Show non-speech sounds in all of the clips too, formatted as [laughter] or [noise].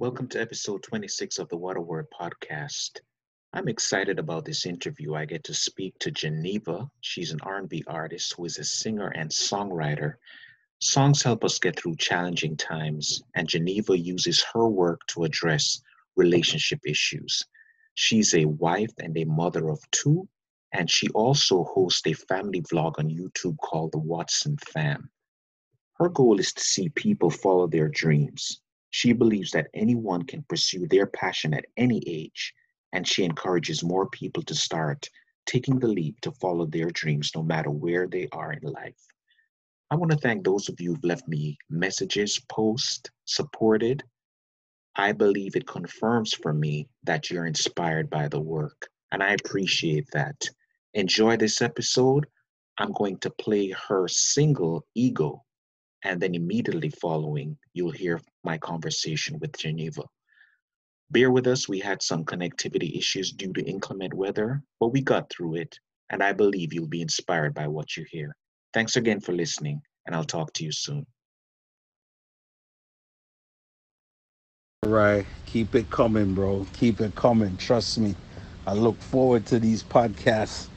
Welcome to episode 26 of the Water Word podcast. I'm excited about this interview. I get to speak to Geneva. She's an R&B artist who is a singer and songwriter. Songs help us get through challenging times, and Geneva uses her work to address relationship issues. She's a wife and a mother of two, and she also hosts a family vlog on YouTube called The Watson Fam. Her goal is to see people follow their dreams, she believes that anyone can pursue their passion at any age, and she encourages more people to start taking the leap to follow their dreams no matter where they are in life. I want to thank those of you who've left me messages, posts, supported. I believe it confirms for me that you're inspired by the work, and I appreciate that. Enjoy this episode. I'm going to play her single, Ego, and then immediately following, you'll hear my conversation with Geneva. Bear with us, we had some connectivity issues due to inclement weather, but we got through it, and I believe you'll be inspired by what you hear. Thanks again for listening, and I'll talk to you soon. All right, keep it coming, bro. Keep it coming. Trust me. I look forward to these podcasts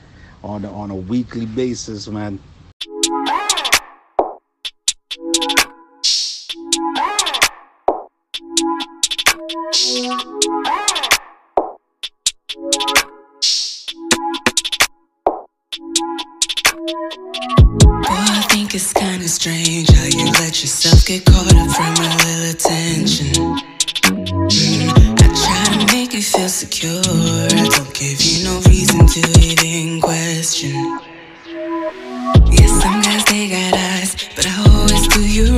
on on a weekly basis, man. It's kinda strange how you let yourself get caught up from a little attention. Mm, I try to make you feel secure. I don't give you no reason to even question. Yeah, some guys they got eyes, but I always do you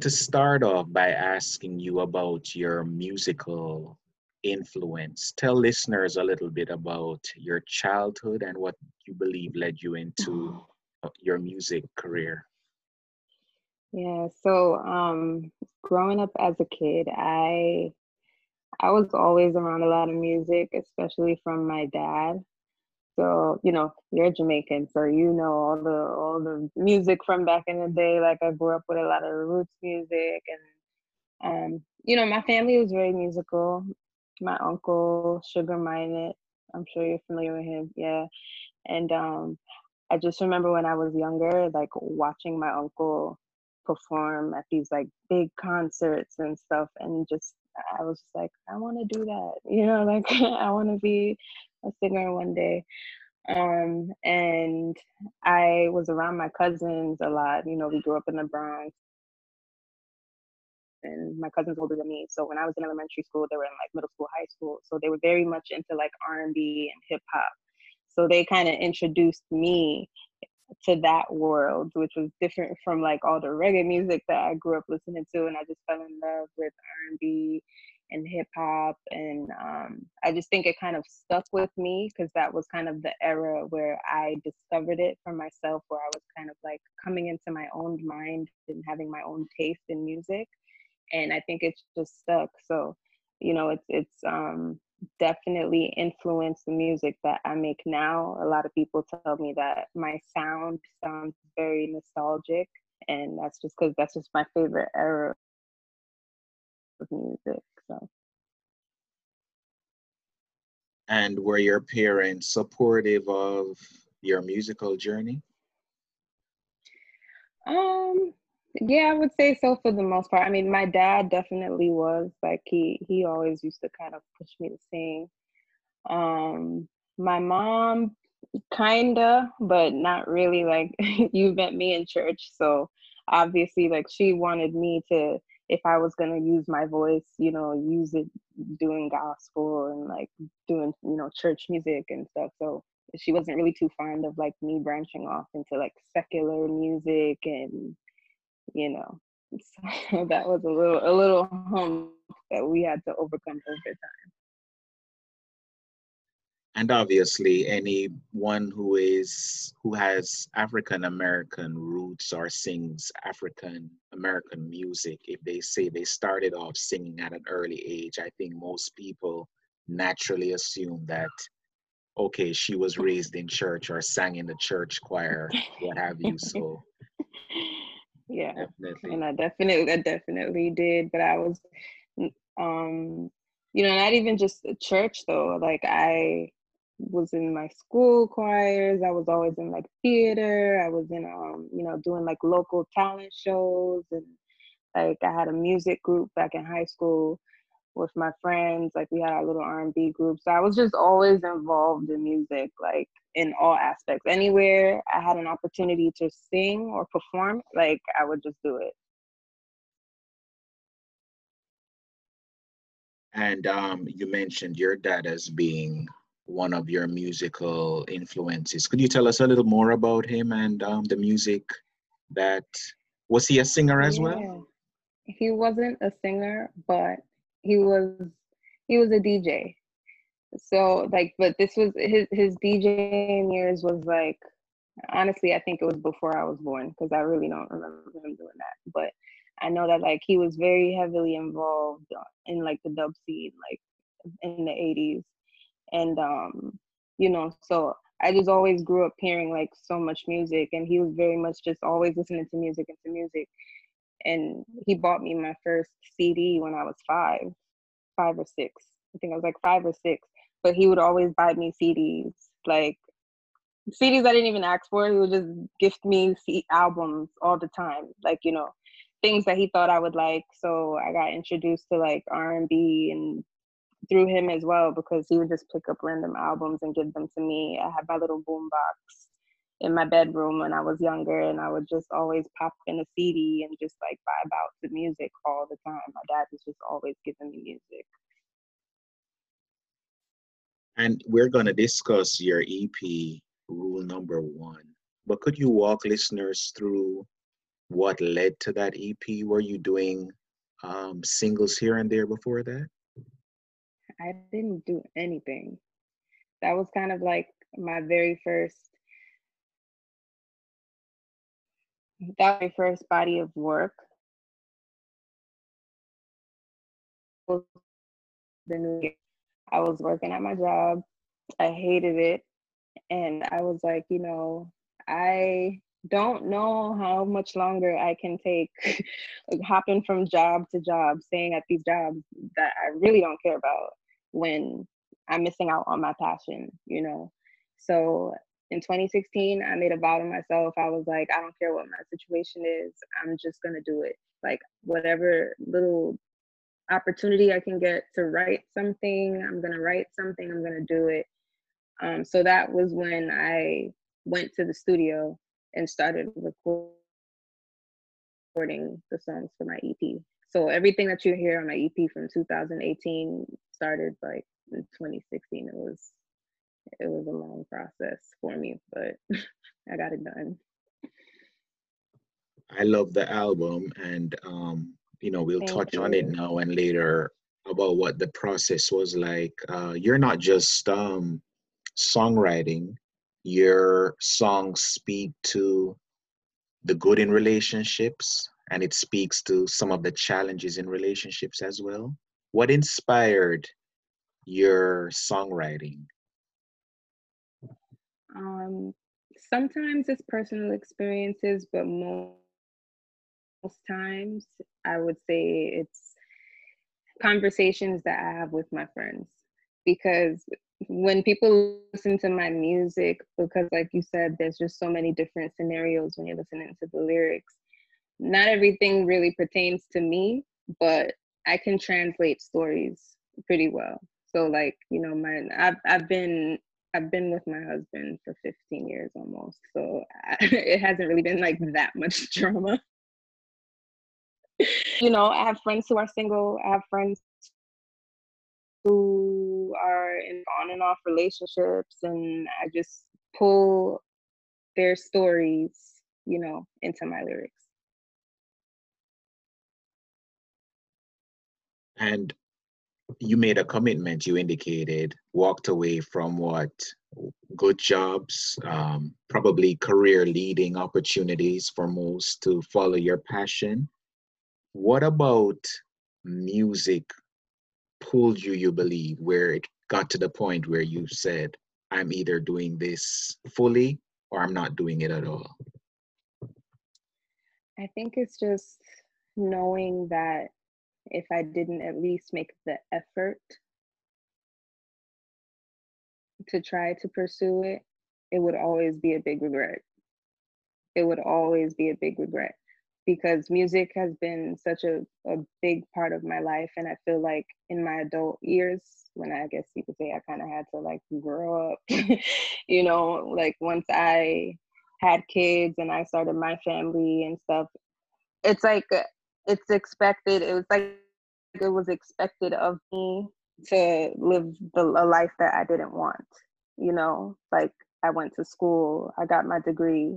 To start off by asking you about your musical influence. Tell listeners a little bit about your childhood and what you believe led you into [sighs] your music career. Yeah, so um growing up as a kid, I I was always around a lot of music, especially from my dad. So, you know, you're Jamaican, so you know all the all the music from back in the day. Like I grew up with a lot of roots music and um, you know, my family was very musical. My uncle, Sugar Minott, I'm sure you're familiar with him, yeah. And um I just remember when I was younger, like watching my uncle perform at these like big concerts and stuff and just I was just like, I want to do that. [laughs] You know, like I want to be a singer one day. Um, and I was around my cousins a lot. You know, we grew up in the Bronx, and my cousins older than me. So when I was in elementary school, they were in like middle school, high school. So they were very much into like R and B and hip hop. So they kind of introduced me to that world, which was different from like all the reggae music that I grew up listening to, and I just fell in love with R and B and hip hop, and um, I just think it kind of stuck with me because that was kind of the era where I discovered it for myself, where I was kind of like coming into my own mind and having my own taste in music, and I think it's just stuck. So, you know, it's it's um definitely influenced the music that I make now. A lot of people tell me that my sound sounds very nostalgic, and that's just because that's just my favorite era of music. So. And were your parents supportive of your musical journey? Um, yeah, I would say so for the most part. I mean, my dad definitely was like he he always used to kind of push me to sing. Um, my mom kinda, but not really. Like [laughs] you met me in church, so obviously, like she wanted me to, if I was gonna use my voice, you know, use it doing gospel and like doing, you know, church music and stuff. So she wasn't really too fond of like me branching off into like secular music and you know [laughs] so that was a little a little hump that we had to overcome over time. And obviously anyone who is who has african american roots or sings african american music if they say they started off singing at an early age i think most people naturally assume that okay she was raised in church or sang in the church choir what have you so [laughs] [laughs] yeah definitely. and i definitely i definitely did but i was um you know not even just church though. Like i was in my school choirs. I was always in like theater. I was in um you know doing like local talent shows. And like i had a music group back in high school with my friends like we had our little r&b group so i was just always involved in music like in all aspects. Anywhere I had an opportunity to sing or perform, like I would just do it. And um, you mentioned your dad as being one of your musical influences. Could you tell us a little more about him and um, the music that was he a singer as yeah. well? He wasn't a singer, but he was he was a DJ so like but this was his his djing years was like honestly i think it was before i was born because i really don't remember him doing that. But i know that like he was very heavily involved in like the dub scene like in the 80s and um you know so i just always grew up hearing like so much music and he was very much just always listening to music and to music and he bought me my first cd when i was five five or six i think i was like five or six but he would always buy me CDs, like CDs I didn't even ask for. He would just gift me C- albums all the time, like you know, things that he thought I would like. So I got introduced to like R and B and through him as well because he would just pick up random albums and give them to me. I had my little boombox in my bedroom when I was younger, and I would just always pop in a CD and just like vibe out to music all the time. My dad was just always giving me music. And we're going to discuss your EP, Rule Number One. but could you walk listeners through what led to that EP? Were you doing um, singles here and there before that? I didn't do anything. That was kind of like my very first that my first body of work. The new year. I was working at my job. I hated it. And I was like, you know, I don't know how much longer I can take [laughs] like hopping from job to job, staying at these jobs that I really don't care about when I'm missing out on my passion, you know. So in 2016, I made a vow to myself. I was like, I don't care what my situation is, I'm just gonna do it. Like whatever little opportunity I can get to write something, I'm gonna write something, I'm gonna do it. Um, so that was when I went to the studio and started recording the songs for my EP. So everything that you hear on my EP from 2018 started like in 2016. It was it was a long process for me, but [laughs] I got it done. I love the album, and um, you know we'll Thank touch on it now and later about what the process was like. Uh, you're not just um, songwriting; your songs speak to the good in relationships, and it speaks to some of the challenges in relationships as well. What inspired your songwriting? Um, sometimes it's personal experiences, but most times I would say it's conversations that I have with my friends. Because when people listen to my music, because like you said, there's just so many different scenarios when you're listening to the lyrics. Not everything really pertains to me, but I can translate stories pretty well. So like, you know, my I've I've been I've been with my husband for 15 years almost. So I, [laughs] it hasn't really been like that much [laughs] drama. you know, I have friends who are single. I have friends who are in on and off relationships, and I just pull their stories, you know, into my lyrics. And you made a commitment, you indicated, walked away from what good jobs, um, probably career leading opportunities for most to follow your passion. What about music pulled you, you believe, where it got to the point where you said, I'm either doing this fully or I'm not doing it at all? I think it's just knowing that if I didn't at least make the effort to try to pursue it, it would always be a big regret. It would always be a big regret because music has been such a, a big part of my life. And I feel like in my adult years, when I guess you could say I kind of had to like grow up, [laughs] you know, like once I had kids and I started my family and stuff, it's like it's expected. It was like it was expected of me to live the a life that I didn't want. You know, like I went to school, I got my degree,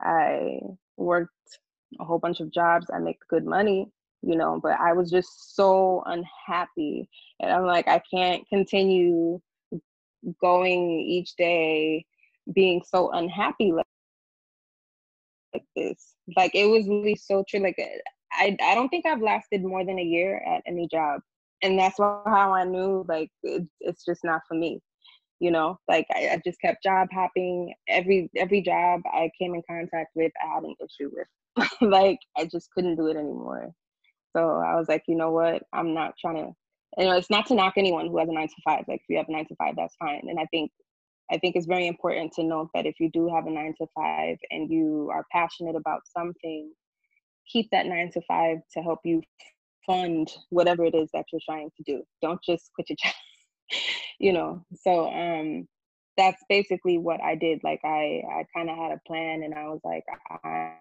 I worked a whole bunch of jobs, I make good money, you know, but I was just so unhappy. And I'm like, I can't continue going each day being so unhappy like, like this. Like it was really so true. Like I I don't think I've lasted more than a year at any job. And that's how I knew like it, it's just not for me you know? Like I, I just kept job hopping. Every every job i came in contact with i had an issue with. [laughs] Like i just couldn't do it anymore. So i was like you know what? I'm not trying to you know it's not to knock anyone who has a nine to five. Like if you have a nine to five that's fine and i think i think it's very important to note that if you do have a nine to five and you are passionate about something keep that nine to five to help you fund whatever it is that you're trying to do. Don't just quit your [laughs] job you know? So um that's basically what i did. Like i i kind of had a plan and i was like i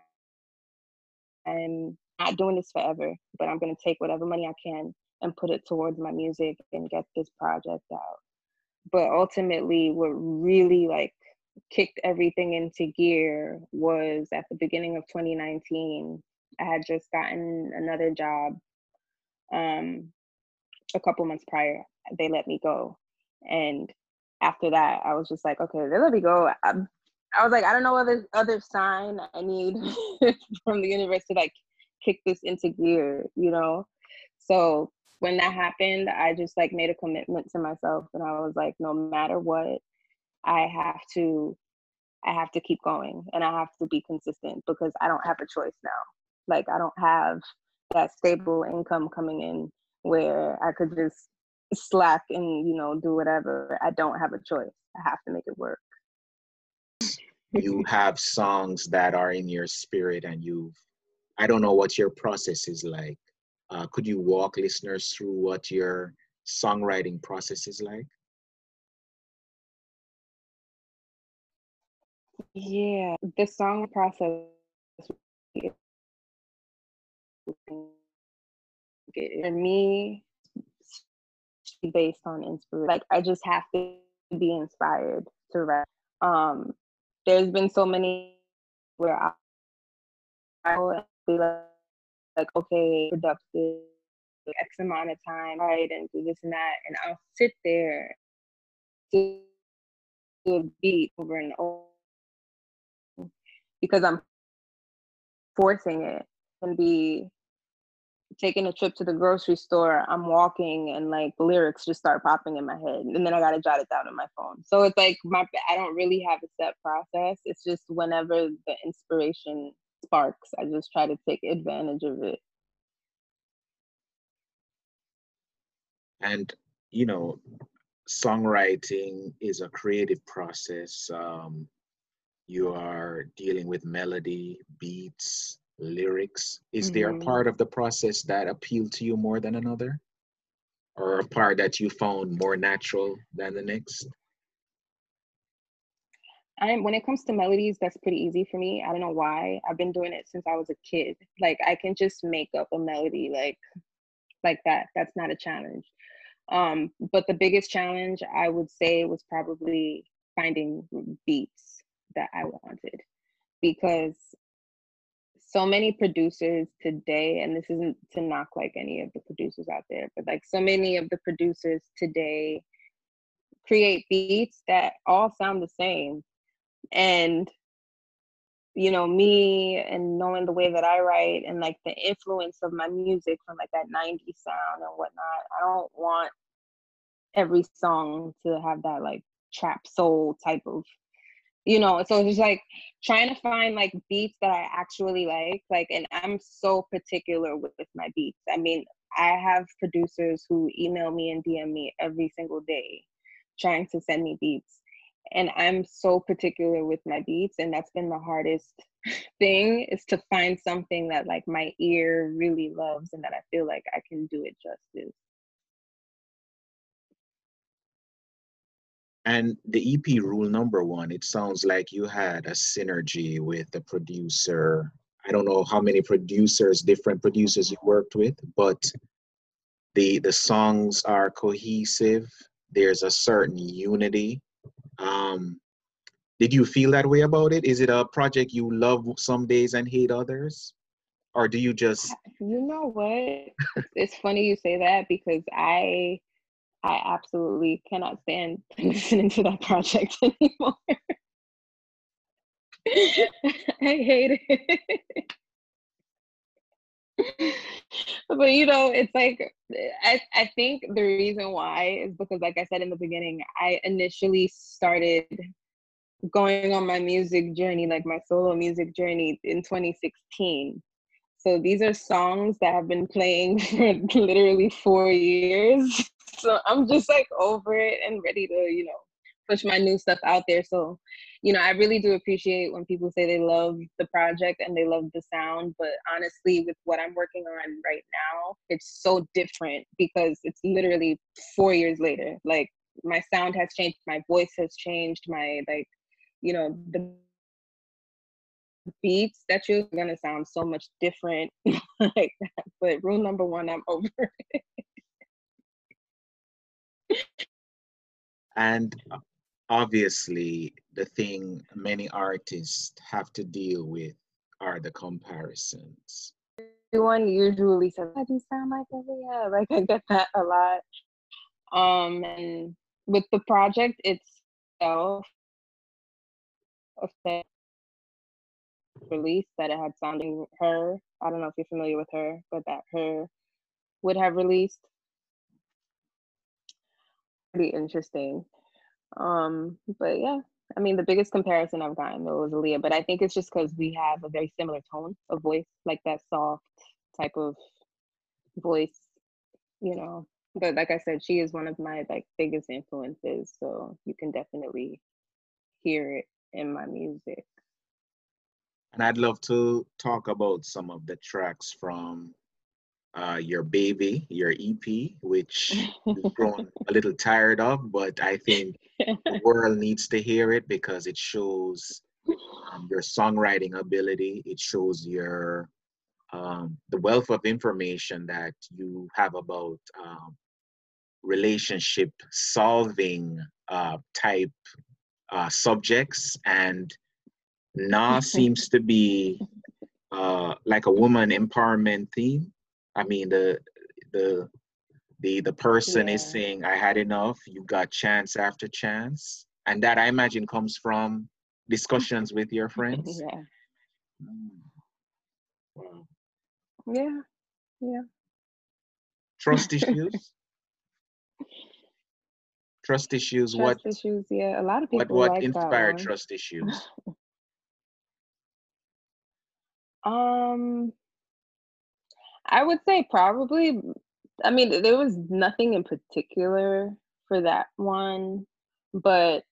i'm not doing this forever but i'm to take whatever money i can and put it towards my music and get this project out. But ultimately what really like kicked everything into gear was at the beginning of 2019. I had just gotten another job um, a couple months prior. They let me go. And after that, I was just like, okay, they let me go. I, I was like, I don't know other other sign I need [laughs] from the universe to like kick this into gear, you know? So when that happened, I just like made a commitment to myself and I was like, no matter what, I have to I have to keep going and I have to be consistent because I don't have a choice now. Like I don't have that stable income coming in where I could just slack and, you know, do whatever. I don't have a choice. I have to make it work. you have songs that are in your spirit and you've i don't know what your process is like uh, could you walk listeners through what your songwriting process is like Yeah, the song process for me based on inspiration. Like I just have to be inspired to write. Um, there's been so many where I, I will be like, like, okay, productive, X amount of time, right, and do this and that, and I'll sit there to do a beat over and over because I'm forcing it and be taking a trip to the grocery store, I'm walking and like lyrics just start popping in my head. And then I gotta jot it down on my phone. So it's like my I don't really have a set process. It's just whenever the inspiration sparks, I just try to take advantage of it. and you know songwriting is a creative process um, you are dealing with melody beats lyrics is there a Mhm. part of the process that appealed to you more than another or a part that you found more natural than the next I'm when it comes to melodies, that's pretty easy for me. I don't know why. I've been doing it since I was a kid. Like I can just make up a melody like like that. That's not a challenge. Um, but the biggest challenge I would say was probably finding beats that I wanted because so many producers today, and this isn't to knock like any of the producers out there, but like so many of the producers today create beats that all sound the same. And you know, me and knowing the way that I write and like the influence of my music from like that 90s sound and whatnot, I don't want every song to have that like trap soul type of you know so it's just like trying to find like beats that i actually like like and i'm so particular with, with my beats. I mean i have producers who email me and dm me every single day trying to send me beats and i'm so particular with my beats and that's been the hardest [laughs] thing is to find something that like my ear really loves and that i feel like i can do it justice And the EP rule number one, it sounds like you had a synergy with the producer. I don't know how many producers, different producers you worked with, but the the songs are cohesive. There's a certain unity. Um, did you feel that way about it? Is it a project you love some days and hate others? Or do you just You know what? It's funny you say that because I I absolutely cannot stand [laughs] listening to that project [laughs] anymore. [laughs] I hate it. but you know, it's like I I think the reason why is because like I said in the beginning, I initially started going on my music journey, like my solo music journey in 2016. So these are songs that have been playing [laughs] for literally four years. [laughs] So I'm just like over it and ready to, you know, push my new stuff out there. So, you know, I really do appreciate when people say they love the project and they love the sound. But honestly, with what I'm working on right now, it's so different because it's literally four years later. Like my sound has changed, my voice has changed, my like, you know, the beats that you're gonna sound so much different [laughs] like that. But rule number one, I'm over. it. and obviously the thing many artists have to deal with are the comparisons. Everyone usually says, "I do sound like Aaliyah." Like I get that a lot. Um, and with the project itself, set release that it had sounding her. I don't know if you're familiar with her, but that her would have released. Pretty interesting. Um, but yeah, I mean, the biggest comparison I've gotten though is Aaliyah, but I think it's just because we have a very similar tone of voice, like that soft type of voice, you know. But like I said, she is one of my like biggest influences, so you can definitely hear it in my music. And I'd love to talk about some of the tracks from uh, your baby, your EP, which you've grown [laughs] a little tired of, but I think the [laughs] world needs to hear it because it shows um, your songwriting ability. It shows your um, the wealth of information that you have about um, relationship solving uh, type uh, subjects, and Na [laughs] seems to be uh, like a woman empowerment theme. I mean the the the the person is saying I had enough. You got chance after chance, and that I imagine comes from discussions with your [laughs] friends. yeah, Mm. Wow. yeah, yeah. Trust [laughs] issues. Trust issues. Trust what issues. Yeah, a lot of what people what like that inspired trust issues? Um, I would say probably. I mean, there was nothing in particular for that one, but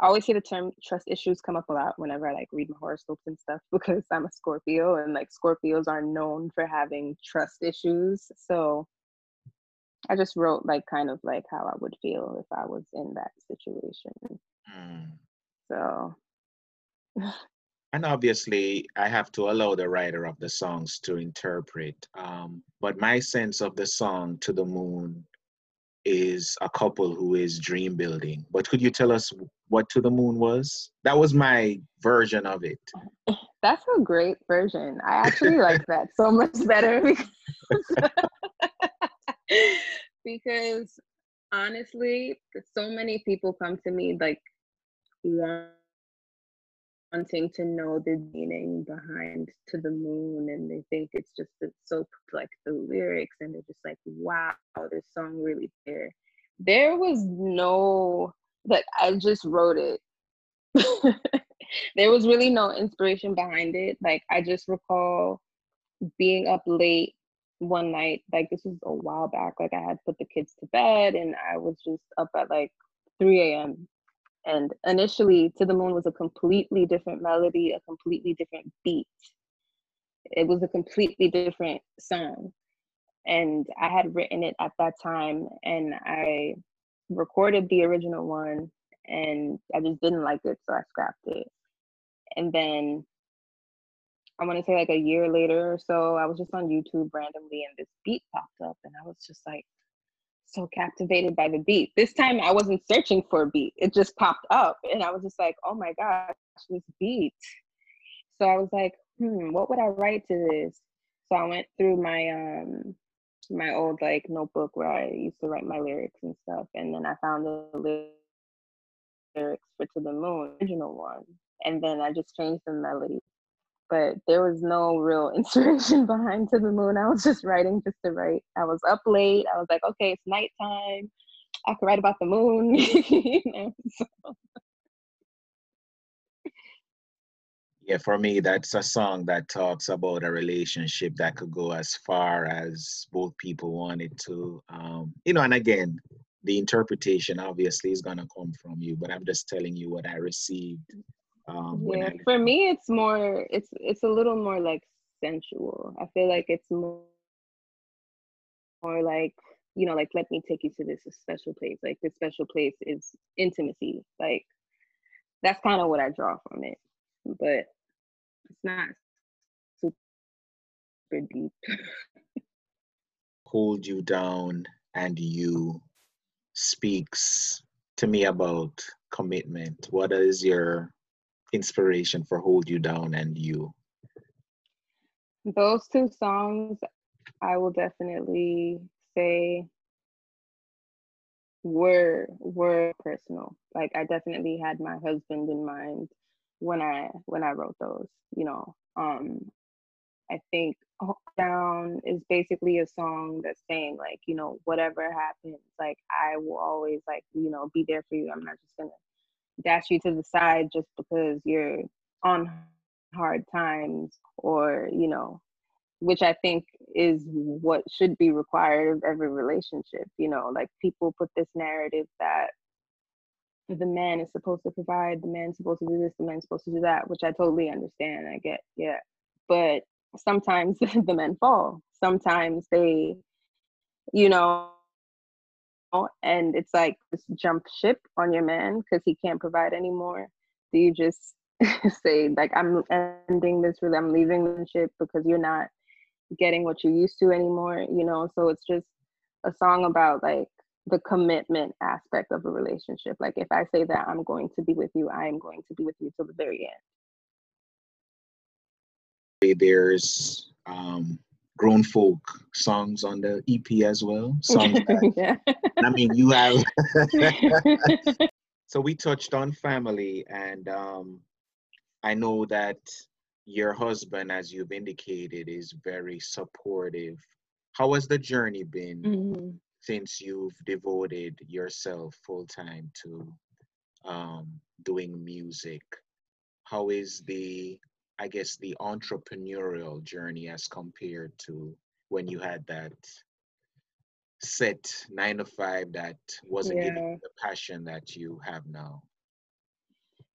I always hear the term trust issues come up a lot whenever I like read my horoscopes and stuff [laughs] because I'm a Scorpio and like Scorpios are known for having trust issues. So I just wrote like kind of like how I would feel if I was in that situation. Mm. So [laughs] And obviously, I have to allow the writer of the songs to interpret. Um, but my sense of the song "To the Moon" is a couple who is dream building. But could you tell us what "To the Moon" was? That was my version of it. [laughs] That's a great version. I actually like [laughs] that so much better [laughs] because, because honestly, so many people come to me like wanting to know the meaning behind to the moon and they think it's just it's so like the lyrics and they're just like wow this song really there there was no like i just wrote it [laughs] there was really no inspiration behind it. Like I just recall being up late one night, like this was a while back. Like I had put the kids to bed and I was just up at like 3 a.m. And initially To the Moon was a completely different melody, a completely different beat. It was a completely different song. And I had written it at that time and I recorded the original one and I just didn't like it, so I scrapped it. And then I want to say like a year later or so, I was just on YouTube randomly and this beat popped up, and I was just like so captivated by the beat. This time I wasn't searching for a beat, it just popped up, and I was just like, oh my gosh, this beat. So I was like, hmm, what would I write to this? So I went through my um my old like notebook where I used to write my lyrics and stuff, and then I found the lyrics for To the Moon, original one. And then I just changed the melody. But there was no real [laughs] inspiration behind To the Moon. I was just writing just to write. I was up late. I was like, okay, it's nighttime. I could write about the moon. [laughs] you know? so, Yeah, for me, that's a song that talks about a relationship that could go as far as both people wanted to. Um, you know, and again, the interpretation obviously is gonna come from you, but I'm just telling you what I received. Um, yeah. For me it's more it's it's a little more like sensual. I feel like it's more more like you know, like let me take you to this special place. Like this special place is intimacy. Like that's kind of what I draw from it. But it's not super deep. hold you down and you speaks to me about commitment? What is your inspiration for Hold You Down and You? Those two songs, I will definitely say were were personal. Like I definitely had my husband in mind when I when I wrote those. You know, um, I think Hold Down is basically a song that's saying like, you know, whatever happens, like I will always like, you know, be there for you. I'm not just gonna dash you to the side just because you're on hard times or, you know, which I think is what should be required of every relationship. You know, like people put this narrative that the man is supposed to provide, the man's supposed to do this, the man's supposed to do that, which I totally understand. I get, yeah. But sometimes [laughs] the men fall. Sometimes they, you know, and it's like just jump ship on your man because he can't provide anymore. Do you just [laughs] say like I'm ending this really I'm leaving the ship because you're not getting what you're used to anymore, you know? So it's just a song about like the commitment aspect of a relationship. Like if I say that I'm going to be with you, I am going to be with you till the very end there's um, grown folk songs on the EP as well. [laughs] Songs yeah. I mean, you have. [laughs] so we touched on family, and um, I know that your husband, as you've indicated, is very supportive. How has the journey been mm-hmm. since you've devoted yourself full time to um, doing music? How is the I guess the entrepreneurial journey as compared to when you had that set nine to five that wasn't yeah. giving the passion that you have now?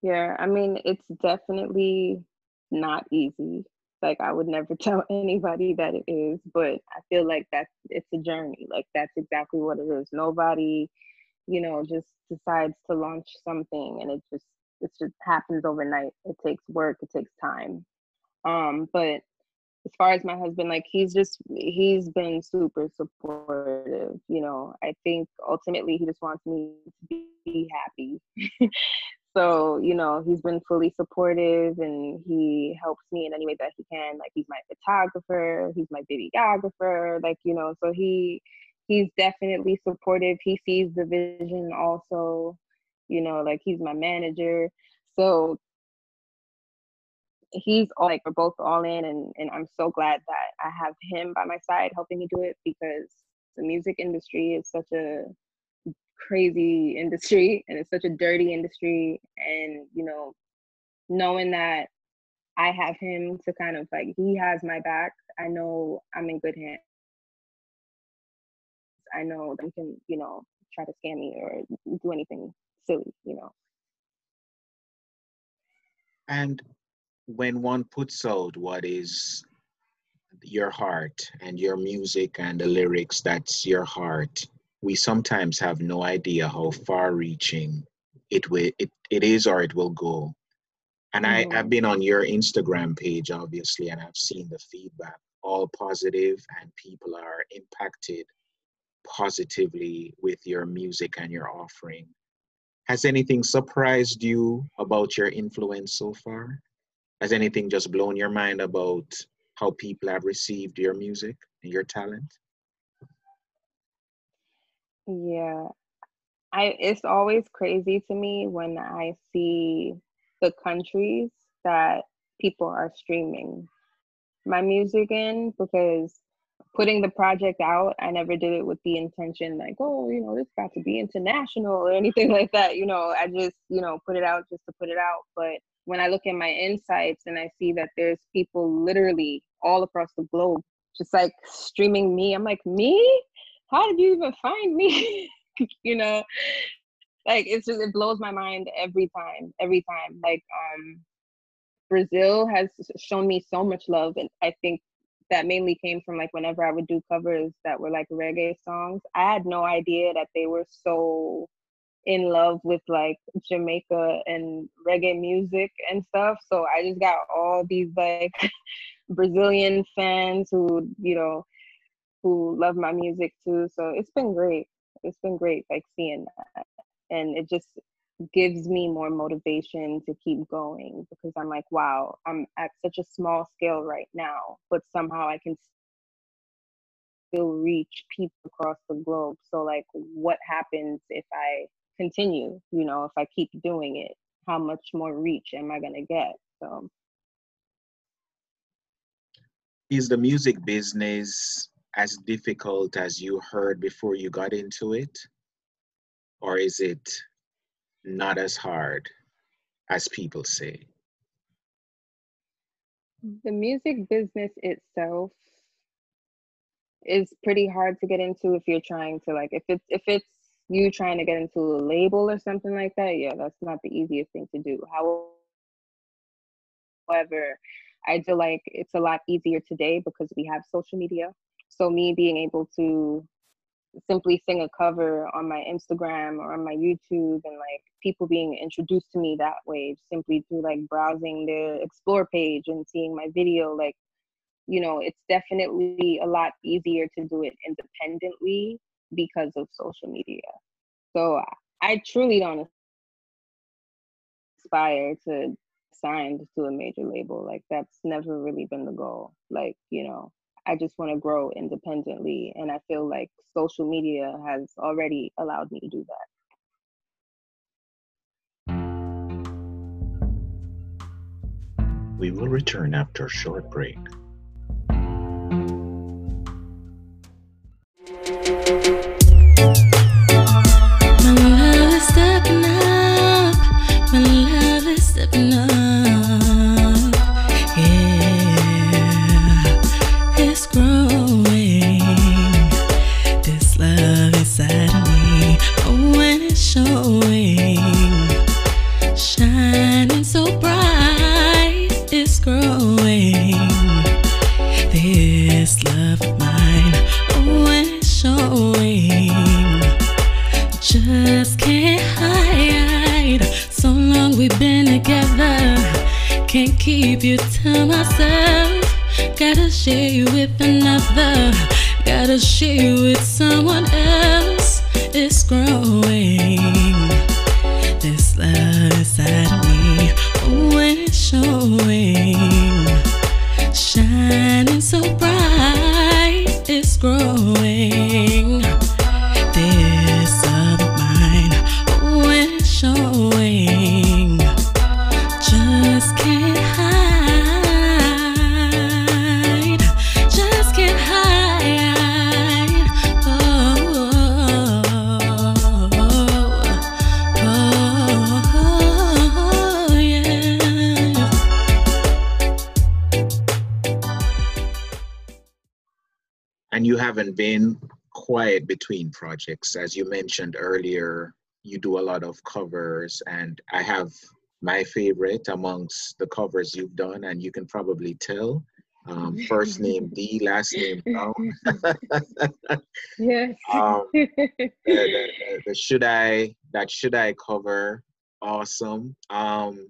Yeah, I mean, it's definitely not easy. Like I would never [laughs] tell anybody that it is, but I feel like that's it's a journey. Like that's exactly what it is. Nobody, you know, just decides to launch something and it just it just happens overnight. It takes work, it takes time. Um, but as far as my husband, like he's just he's been super supportive. You know, I think ultimately he just wants me to be happy. [laughs] so you know he's been fully supportive and he helps me in any way that he can like he's my photographer he's my videographer like you know so he he's definitely supportive he sees the vision also you know, like he's my manager. So he's all, like we're both all in and, and I'm so glad that I have him by my side helping me do it because the music industry is such a crazy industry and it's such a dirty industry and you know knowing that I have him to kind of like he has my back I know I'm in good hands I know them can you know try to scam me or do anything silly, you know. And when one puts out what is your heart and your music and the lyrics that's your heart, we sometimes have no idea how far reaching it will it, it is or it will go. And mm-hmm. I, I've been on your Instagram page, obviously, and I've seen the feedback, all positive, and people are impacted positively with your music and your offering. Has anything surprised you about your influence so far? Has anything just blown your mind about how people have received your music and your talent? Yeah. I it's always crazy to me when I see the countries that people are streaming my music in because putting the project out, I never did it with the intention like, oh, you know, this got to be international or anything [laughs] like that. You know, I just, you know, put it out just to put it out. But when I look at my insights and I see that there's people literally all across the globe just like streaming me, I'm like, me? How did you even find me? [laughs] you know, like it's just it blows my mind every time, every time. Like um Brazil has shown me so much love and I think that mainly came from like whenever I would do covers that were like reggae songs. I had no idea that they were so in love with like Jamaica and reggae music and stuff. So I just got all these like [laughs] Brazilian fans who, you know, who love my music too. So it's been great. It's been great like seeing that. And it just gives me more motivation to keep going because I'm like, wow, I'm at such a small scale right now, but somehow I can still reach people across the globe. So, like, what happens if I continue? You know, if I keep doing it, how much more reach am I going to get? So, Is the music business as difficult as you heard before you got into it? Or is it not as hard as people say? the music business itself is pretty hard to get into if you're trying to like if it's if it's you trying to get into a label or something like that yeah that's not the easiest thing to do however i feel like it's a lot easier today because we have social media so me being able to simply sing a cover on my instagram or on my youtube and like people being introduced to me that way simply through like browsing the explore page and seeing my video like you know it's definitely a lot easier to do it independently because of social media. So i truly don't aspire to sign to a major label. Like that's never really been the goal. Like you know i just want to grow independently and i feel like social media has already allowed me to do that We will return after a short break. Share you with another, gotta share you with quiet between projects. As you mentioned earlier, you do a lot of covers, and I have my favorite amongst the covers you've done, and you can probably tell. Um, first [laughs] name D, last name Brown. [laughs] yes [laughs] um, the, the, the- should I that should I cover awesome. Um,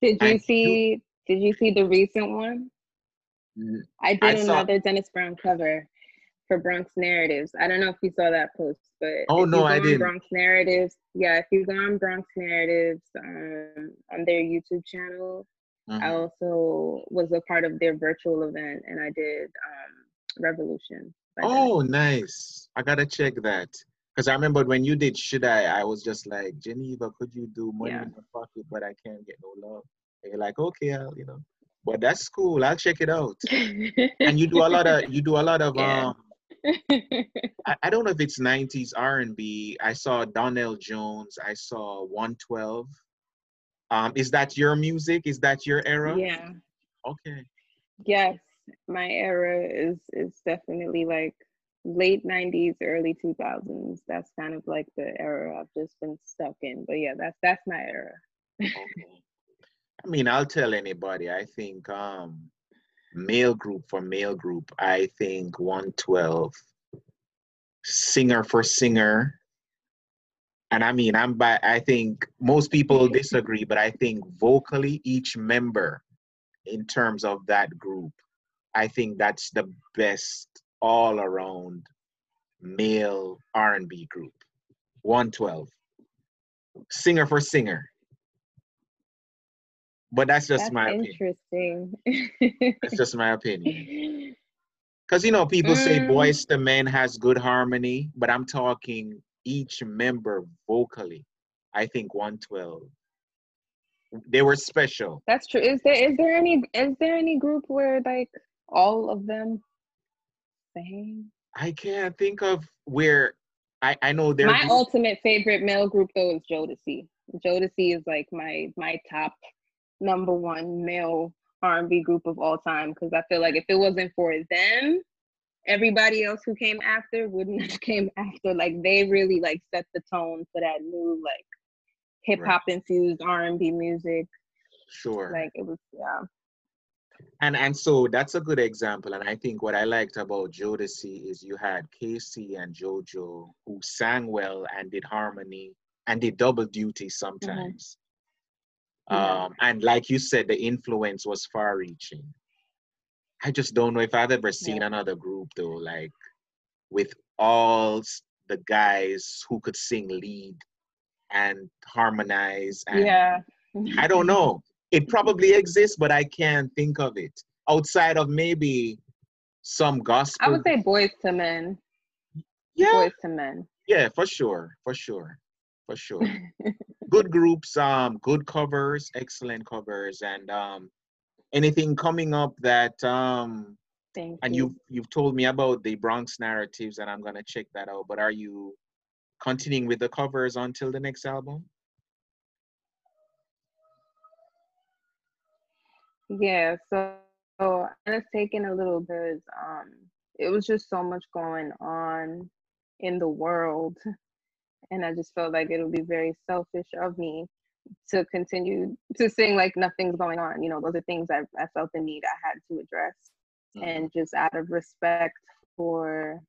did you see did you see the recent one I did I saw- another Dennis Brown cover for Bronx Narratives. I don't know if you saw that post, but Oh, no, I didn't. Bronx Narratives, yeah, if you go on Bronx Narratives um, on their YouTube channel, I mhm. also was a part of their virtual event, and I did um, Revolution. Oh, nice. I gotta check that. Because I remember when you did Should I, I was just like, Jenniva, could you do money Yeah. in my pocket, but I can't get no love. And you're like, okay, I'll, you know. But that's cool. I'll check it out. [laughs] And you do a lot of you do a lot of Yeah. um [laughs] I, I don't know if it's 90s R&B. I saw Donell Jones. I saw 112. Um, is that your music? Is that your era? yeah. Okay. Yes, my era is is definitely like late 90s, early 2000s. That's kind of like the era I've just been stuck in. But yeah, that's that's my era. Okay. I mean, I'll tell anybody. I think um male group for male group, I think 112 singer for singer. And I mean, I'm by I think most people disagree, but I think vocally each member in terms of that group, I think that's the best all around male R&B group. 112. singer for singer. But that's just That's my opinion. interesting. That's just my opinion. [laughs] Because you know, people say Mm. Boyz II Men has good harmony, but I'm talking each member vocally. I think 112. They were special. That's true. Is there is there any is there any group where like all of them sing? I can't think of where I, I know there My ultimate favorite male group though is Jodeci. Jodeci is like my my top number one male R&B group of all time because I feel like if it wasn't for them, everybody else who came after wouldn't [laughs] have came after. Like they really like set the tone for that new like hip hop infused R&B music. sure. Like it was yeah. And and so that's a good example. And I think what I liked about Jodeci is you had K-Ci and JoJo who sang well and did harmony and did double duty mm-hmm. sometimes. Um, and like you said, the influence was far reaching. I just don't know if I've ever seen Yeah. another group though, like with all the guys who could sing lead and harmonize and Yeah. I don't know. It probably exists, but I can't think of it outside of maybe some gospel. I would say Boyz II Men. yeah, Boyz II Men. yeah, for sure, for sure, for [laughs] sure. good groups, um, good covers, excellent covers, and um, anything coming up that um, Thank and you. you've you've told me about the Bronx narratives, and I'm gonna check that out. But are you continuing with the covers until the next album? Yeah, so, so and it's taken a little bit. Um, it was just so much going on in the world, and I just felt like it would be very selfish of me to continue to sing like nothing's going on. You know, those are things I I felt the need I had to address, and just out of respect for,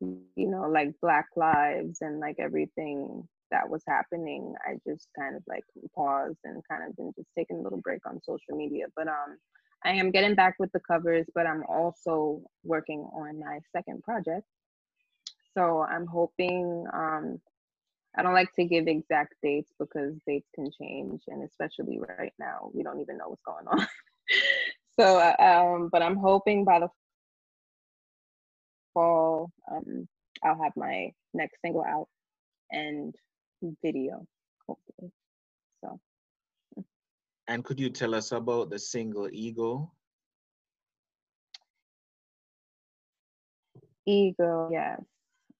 you know, like Black lives and like everything that was happening, I just kind of like paused and kind of been just taking a little break on social media. But um, I am getting back with the covers, but I'm also working on my second project. So I'm hoping. Um, I don't like to give exact dates because dates can change, and especially right now, we don't even know what's going on. [laughs] so, uh, um, but I'm hoping by the fall, um, I'll have my next single out and video, hopefully. So, And could you tell us about the single Ego? ego, yes.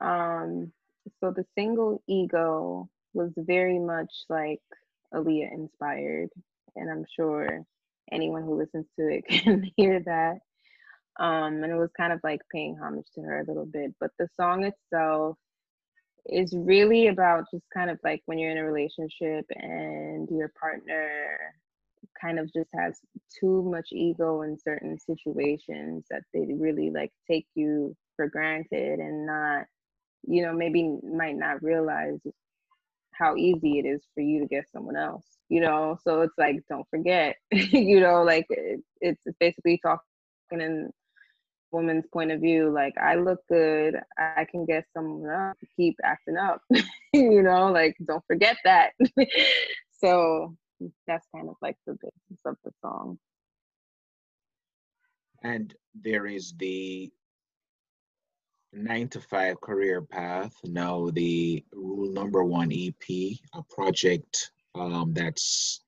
Um, so the single ego was very much like Aaliyah inspired, and I'm sure anyone who listens to it [laughs] can hear that. Um, and it was kind of like paying homage to her a little bit. But the song itself is really about just kind of like when you're in a relationship and your partner kind of just has too much ego in certain situations that they really like take you for granted and not you know maybe might not realize how easy it is for you to get someone else you know? So it's like don't forget [laughs] you know like it, it's basically talking in woman's point of view like i look good i can get someone to keep acting up [laughs] you know? Like don't forget that. [laughs] So that's kind of like the basis of the song. And there is the nine to five career path. Now the rule number one EP, a project um, that's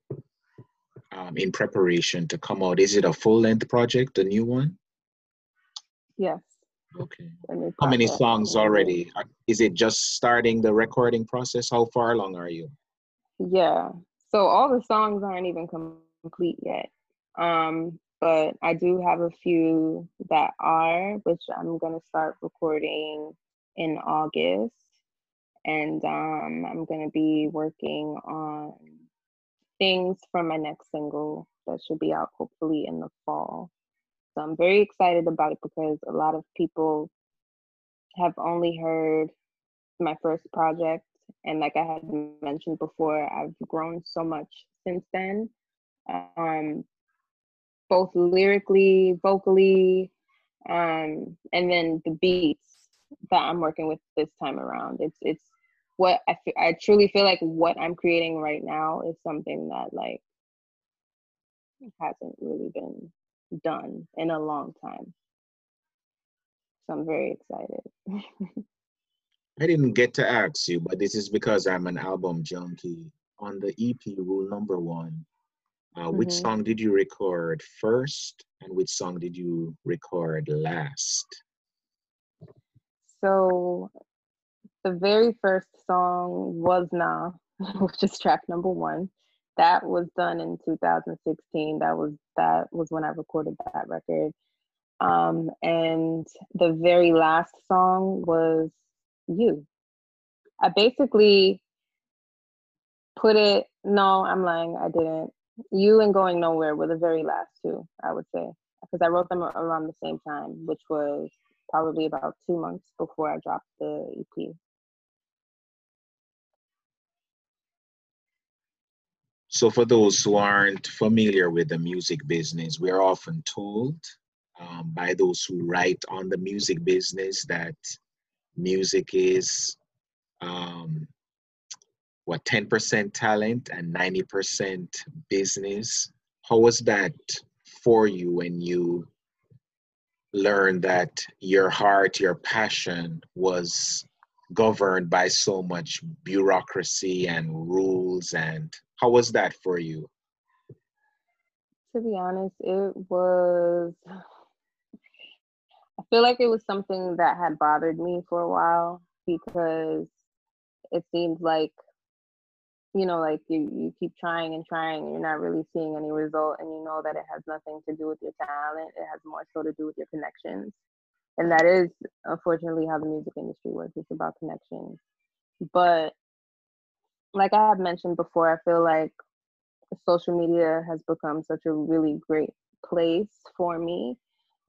um, in preparation to come out. Is it a full length project, a new one? yes Okay. How many songs already? Is it just starting the recording process? How far along are you? Yeah. So all the songs aren't even complete yet. Um, but I do have a few that are, which I'm gonna start recording in August. And um, I'm gonna be working on things for my next single that should be out hopefully in the fall. So I'm very excited about it because a lot of people have only heard my first project and like i had mentioned before i've grown so much since then um both lyrically vocally um and then the beats that i'm working with this time around it's it's what I, fe- I truly feel like what I'm creating right now is something that like hasn't really been done in a long time. So I'm very excited. [laughs] I didn't get to ask you, but this is because I'm an album junkie. On the EP, rule number one, uh, which Mhm. song did you record first, and which song did you record last? So the very first song was Nah, [laughs] which is track number one. That was done in 2016. That was that was when I recorded that record. Um, and the very last song was You. I basically put it. No, I'm lying. I didn't. You and Going Nowhere were the very last two. I would say because I wrote them around the same time, which was probably about two months before I dropped the EP. So, for those who aren't familiar with the music business, we're often told um, by those who write on the music business that music is um, what 10% talent and 90% business. How was that for you when you learned that your heart, your passion was governed by so much bureaucracy and rules and how was that for you To be honest, it was. I feel like it was something that had bothered me for a while because it seemed like, you know, like you, you keep trying and trying and you're not really seeing any result, and you know that it has nothing to do with your talent. It has more so to do with your connections. And that is unfortunately how the music industry works. It's about connections. But like I have mentioned before, I feel like social media has become such a really great place for me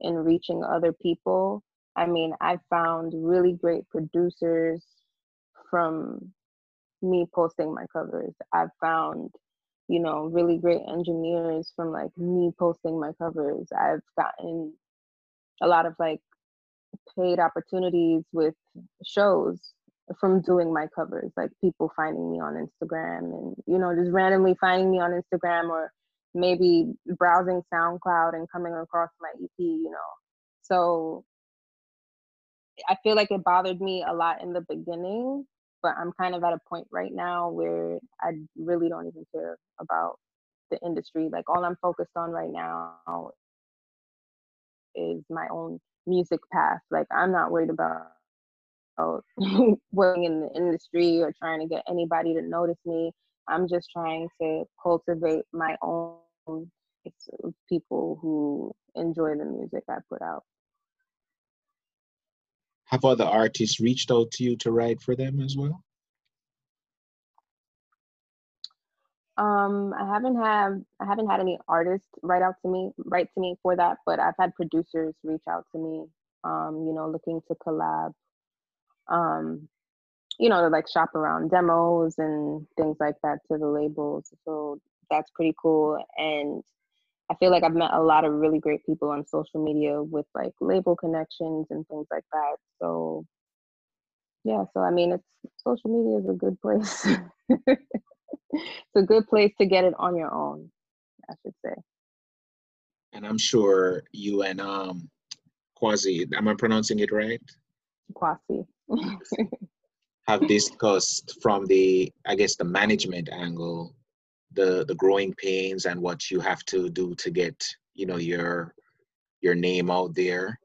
in reaching other people. I mean, I found really great producers from me posting my covers. I've found, you know, really great engineers from like me posting my covers. I've gotten a lot of like paid opportunities with shows from doing my covers, like people finding me on Instagram and, you know, just randomly finding me on Instagram or maybe browsing SoundCloud and coming across my EP, you know. So I feel like it bothered me a lot in the beginning, but I'm kind of at a point right now where I really don't even care about the industry. Like all I'm focused on right now is my own music path. Like I'm not worried about [laughs] working in the industry or trying to get anybody to notice me. I'm just trying to cultivate my own uh, people who enjoy the music I put out. Have other artists reached out to you to write for them as well Um, I haven't had I haven't had any artists write out to me write to me for that, but I've had producers reach out to me. Um, you know, looking to collab. Um, you know, to like shop around demos and things like that to the labels. So that's pretty cool. And I feel like I've met a lot of really great people on social media with like label connections and things like that. So yeah, so I mean, it's social media is a good place. [laughs] it's a good place to get it on your own, I should say. and i'm sure you and um quasi am i pronouncing it right Quasi. have discussed from the i guess the management angle the the growing pains and what you have to do to get you know your your name out there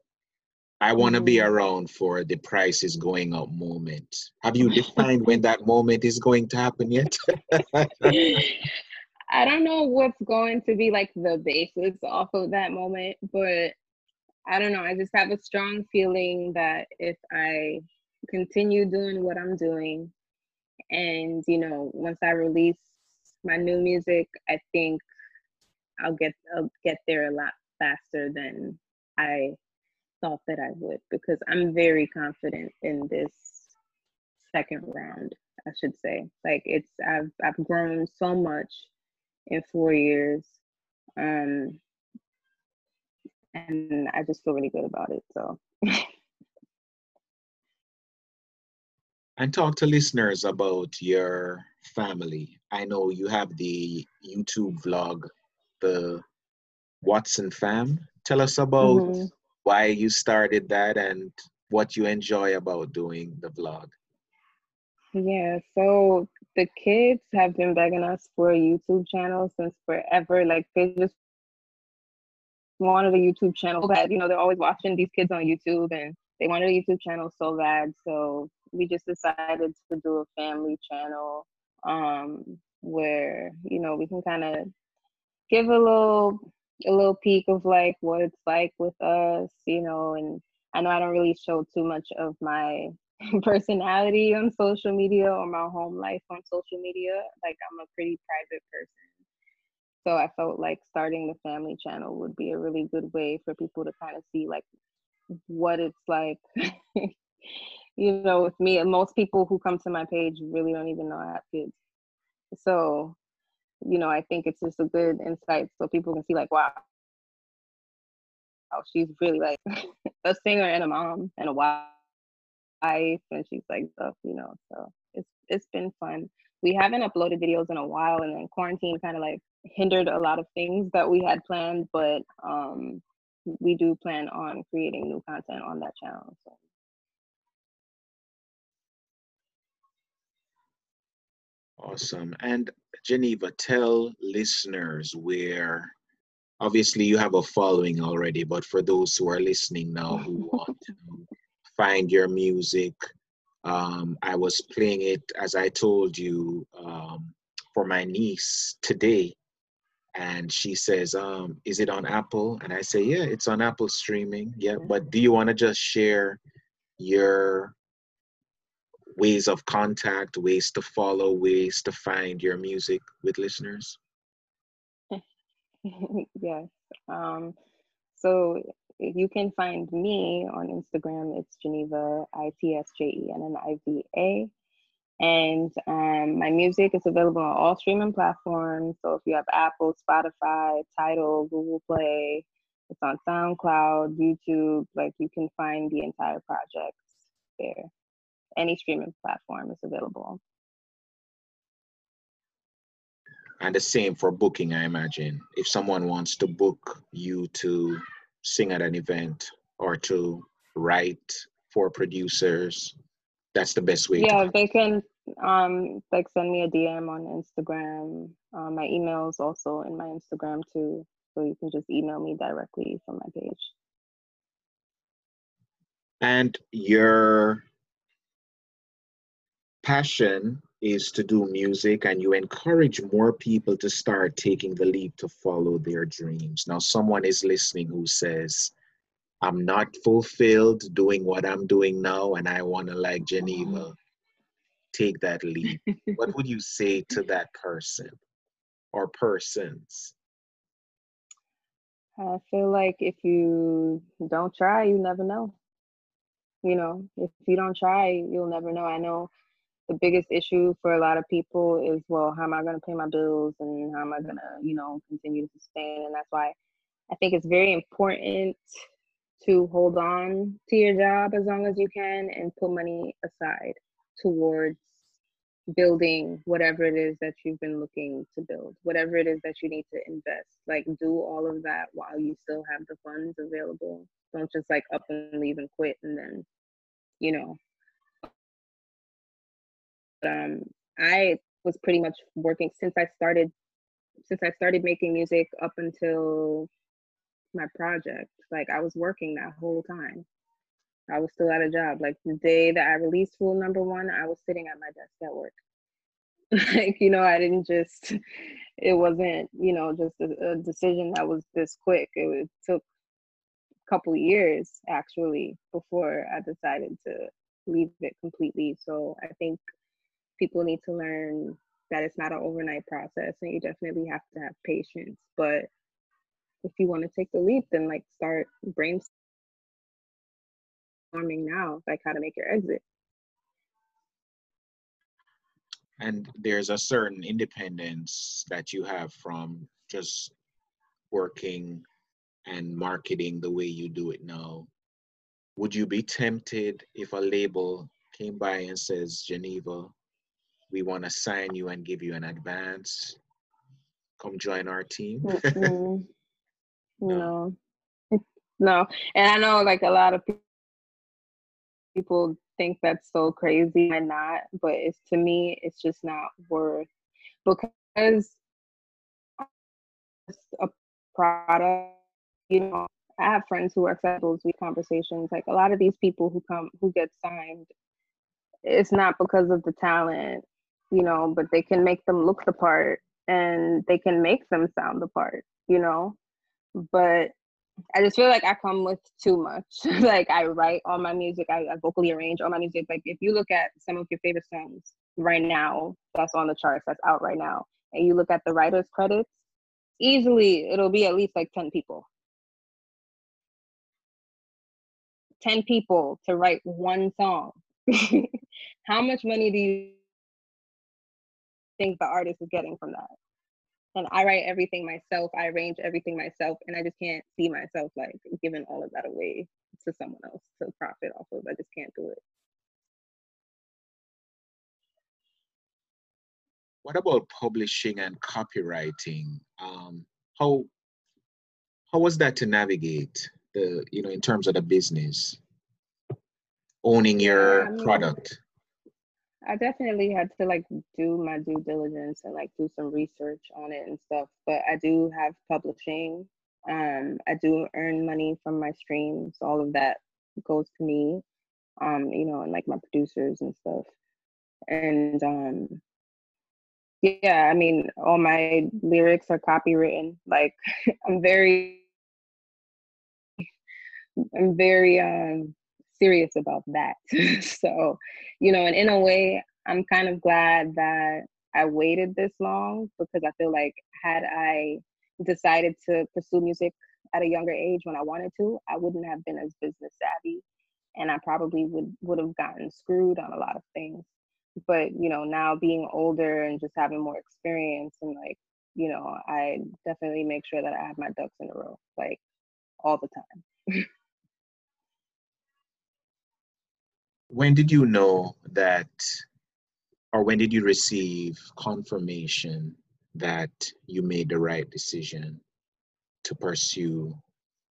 i want to be Mhm. around for the price is going up moment have you [laughs] defined when that moment is going to happen yet I don't know what's going to be like the basis off of that moment, but I don't know. I just have a strong feeling that if I continue doing what I'm doing and, you know, once I release my new music, I think I'll get I'll get there a lot faster than I thought that I would because I'm very confident in this second round, I should say. Like it's I've I've grown so much in four years. Um and I just feel really good about it. So and talk to listeners about your family. I know you have the YouTube vlog, the Watson Fam. Tell us about Mhm. why you started that and what you enjoy about doing the vlog. Yeah, so the kids have been begging us for a YouTube channel since forever. Like they just wanted a YouTube channel bad. You know, they're always watching these kids on YouTube and they wanted a YouTube channel so bad. So we just decided to do a family channel um where, you know, we can kind of give a little a little peek of like what it's like with us, you know, and I know I don't really show too much of my [laughs] personality on social media or my home life on social media. Like I'm a pretty private person. So I felt like starting the family channel would be a really good way for people to kind of see like what it's like. [laughs] you know, with me, most people who come to my page really don't even know I have kids. So, you know, I think it's just a good insight so people can see like, wow, wow, she's really like [laughs] a singer and a mom and a wife and she's like stuff, you know. So it's it's been fun. We haven't uploaded videos in a while and then quarantine kind of like hindered a lot of things that we had planned, but um we do plan on creating new content on that channel. So Awesome. And Jenniva, tell listeners where obviously you have a following already, but for those who are listening now who [laughs] want to find your music, um, I was playing it as I told you um, for my niece today. And she says, um, Is it on Apple? And I say, Yeah, it's on Apple streaming. Yeah. But do you want to just share your ways of contact, ways to follow, ways to find your music with listeners? [laughs] yes. Um, so you can find me on Instagram. It's Jenniva I T S J E N N I V A, and um, my music is available on all streaming platforms. So if you have Apple, Spotify, Tidal, Google Play, it's on SoundCloud, YouTube. Like you can find the entire project there. Any streaming platform is available. And the same for booking, I imagine. If someone wants to book you to sing at an event or to write for producers, that's the best way Yeah, they can um like send me a DM on Instagram. Um, my email is also in my Instagram too, so you can just email me directly from my page. And your passion is to do music and you encourage more people to start taking the leap to follow their dreams. Now, someone is listening who says, I'm not fulfilled doing what I'm doing now, and I want to, like Jenniva, take that leap. [laughs] what would you say to that person or persons? I feel like if you don't try, you never know. You know, if you don't try, you'll never know. I know the biggest issue for a lot of people is, well, how am I going to pay my bills and how am I going to, you know, continue to sustain? And that's why I think it's very important to hold on to your job as long as you can and put money aside towards building whatever it is that you've been looking to build, whatever it is that you need to invest. Like do all of that while you still have the funds available. Don't just like up and leave and quit and then, you know. Um, I was pretty much working since I started since I started making music up until my project. Like I was working that whole time. I was still at a job. Like the day that I released Rule Number One, I was sitting at my desk at work. [laughs] like you know, I didn't just. [laughs] It wasn't you know just a, a decision that was this quick. It, was, took a couple years actually before I decided to leave it completely. So I think people need to learn that it's not an overnight process, and you definitely have to have patience. But if you want to take the leap, then like start brainstorming now, like how to make your exit. And there's a certain independence that you have from just working and marketing the way you do it now. Would you be tempted if a label came by and says, Jenniva, we want to sign you and give you an advance. Come join our team. [laughs] No, no, and I know like a lot of pe- people think that's so crazy and not, but it's to me, it's just not worth because it's a product. You know, I have friends who work at those week conversations. Like a lot of these people who come who get signed, it's not because of the talent, you know, but they can make them look the part and they can make them sound the part, you know. But I just feel like I come with too much. [laughs] like I write all my music, I, I vocally arrange all my music. Like if you look at some of your favorite songs right now, that's on the charts, that's out right now, and you look at the writer's credits, easily it'll be at least like 10 people 10 people to write one song. [laughs] How much money do you think the artist is getting from that? And I write everything myself, I arrange everything myself, and I just can't see myself like giving all of that away to someone else to profit off of. I just can't do it. What about publishing and copywriting? Um, how how was that to navigate the you know in terms of the business owning your I mean, product? I definitely had to like do my due diligence and like do some research on it and stuff. But I do have publishing. Um, I do earn money from my streams. All of that goes to me. Um, you know, and like my producers and stuff. And um, yeah, I mean, all my lyrics are copywritten. Like, [laughs] I'm very, I'm very um serious about that. [laughs] so, you know, and in a way, I'm kind of glad that I waited this long because I feel like had I decided to pursue music at a younger age when I wanted to, I wouldn't have been as business savvy and I probably would would have gotten screwed on a lot of things. But, you know, now being older and just having more experience and like, you know, I definitely make sure that I have my ducks in a row like all the time. [laughs] when did you know that or when did you receive confirmation that you made the right decision to pursue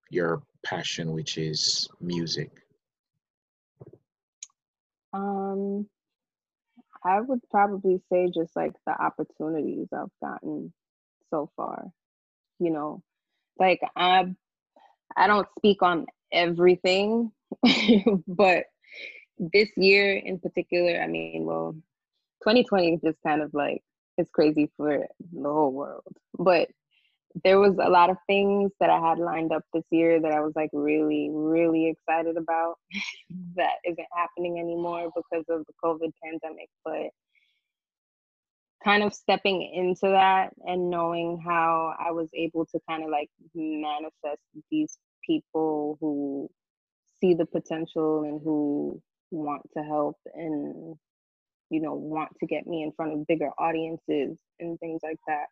your passion which is music um I would probably say just like the opportunities I've gotten so far. You know, like I I don't speak on everything, [laughs] but this year in particular, I mean, well, 2020 is just kind of like it's crazy for the whole world. But there was a lot of things that I had lined up this year that I was like really, really excited about [laughs] that isn't happening anymore because of the COVID pandemic. But kind of stepping into that and knowing how I was able to kind of like manifest these people who see the potential and who want to help and you know want to get me in front of bigger audiences and things like that.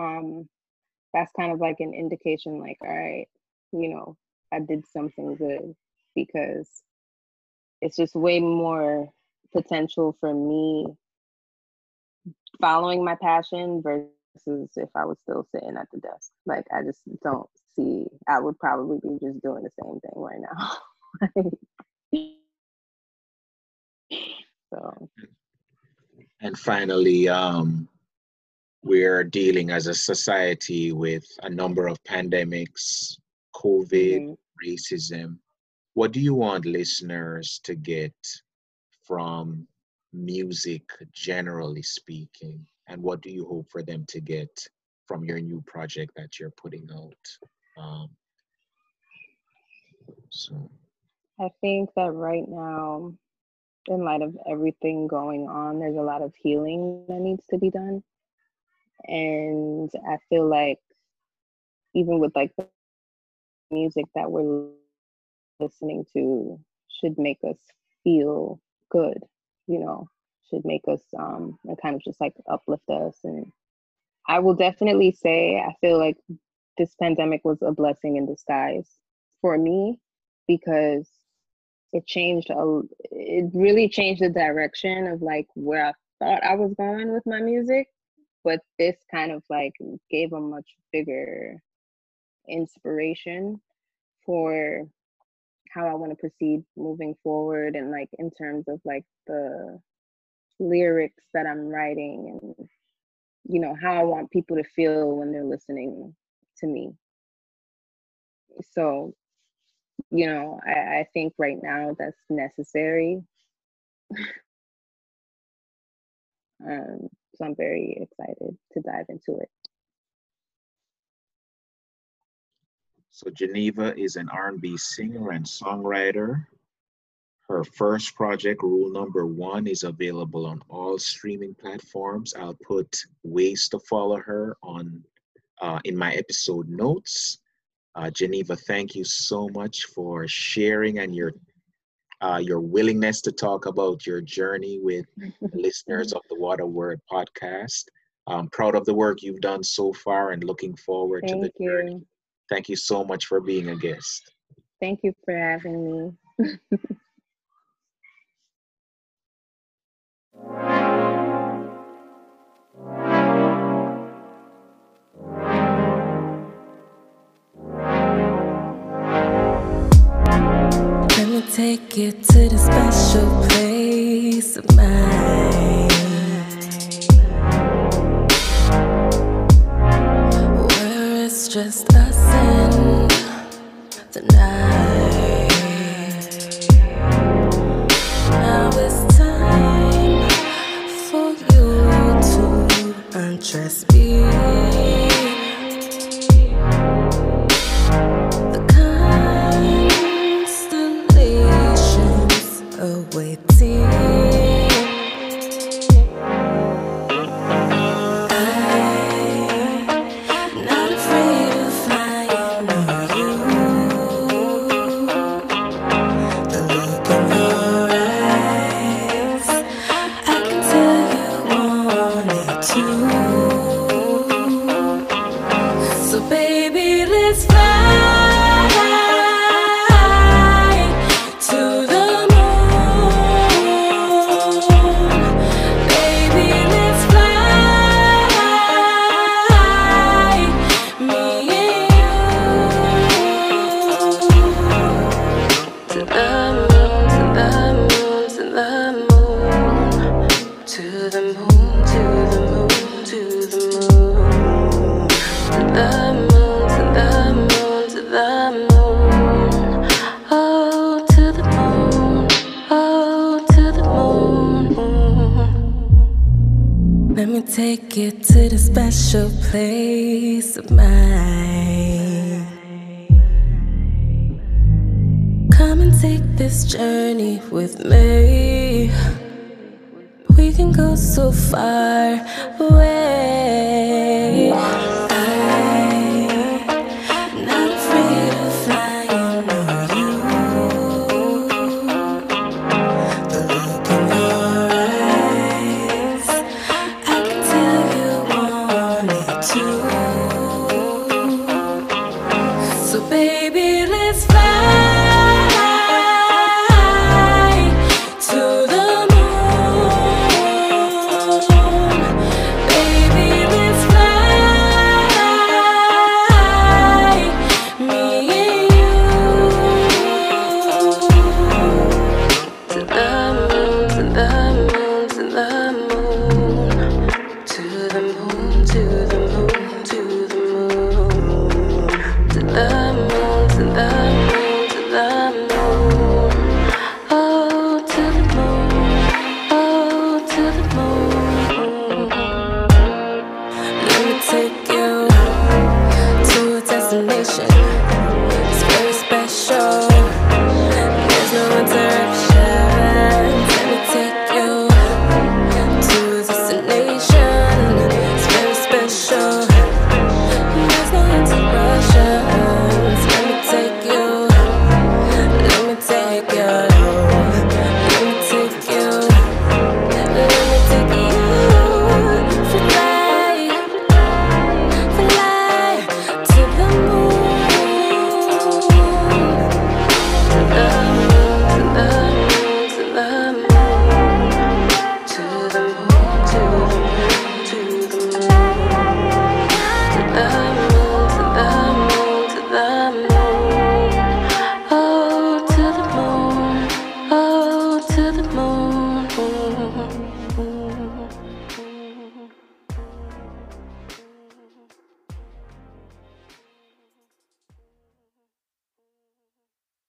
Um that's kind of like an indication like all right you know i did something good because it's just way more potential for me following my passion versus if i was still sitting at the desk. Like i just don't see i would probably be just doing the same thing right now [laughs] so. And finally um, we're dealing as a society with a number of pandemics covid mhm. racism. What do you want listeners to get from music generally speaking? And what do you hope for them to get from your new project that you're putting out? Um, so. I think that right now, in light of everything going on, there's a lot of healing that needs to be done. And I feel like even with like the music that we're listening to should make us feel good, you know, should make us um and kind of just like uplift us. And I will definitely say I feel like this pandemic was a blessing in disguise for me because it changed a, it really changed the direction of like where I thought I was going with my music. But this kind of like gave a much bigger inspiration for how I want to proceed moving forward and like in terms of like the lyrics that I'm writing and you know how I want people to feel when they're listening to me. So, you know, I, I think right now that's necessary. [laughs] um, so I'm very excited to dive into it. So Jenniva is an R&B singer and songwriter. Her first project, Rule Number One, is available on all streaming platforms. I'll put ways to follow her on uh, in my episode notes. Uh, Jenniva, thank you so much for sharing and your uh, your willingness to talk about your journey with [laughs] listeners of the Water Word podcast. I'm proud of the work you've done so far and looking forward Thank to the you. journey. Thank you so much for being a guest. Thank you for having me. [laughs] take you to the special place of mine. Where it's just us and the night. Now it's time for you to undress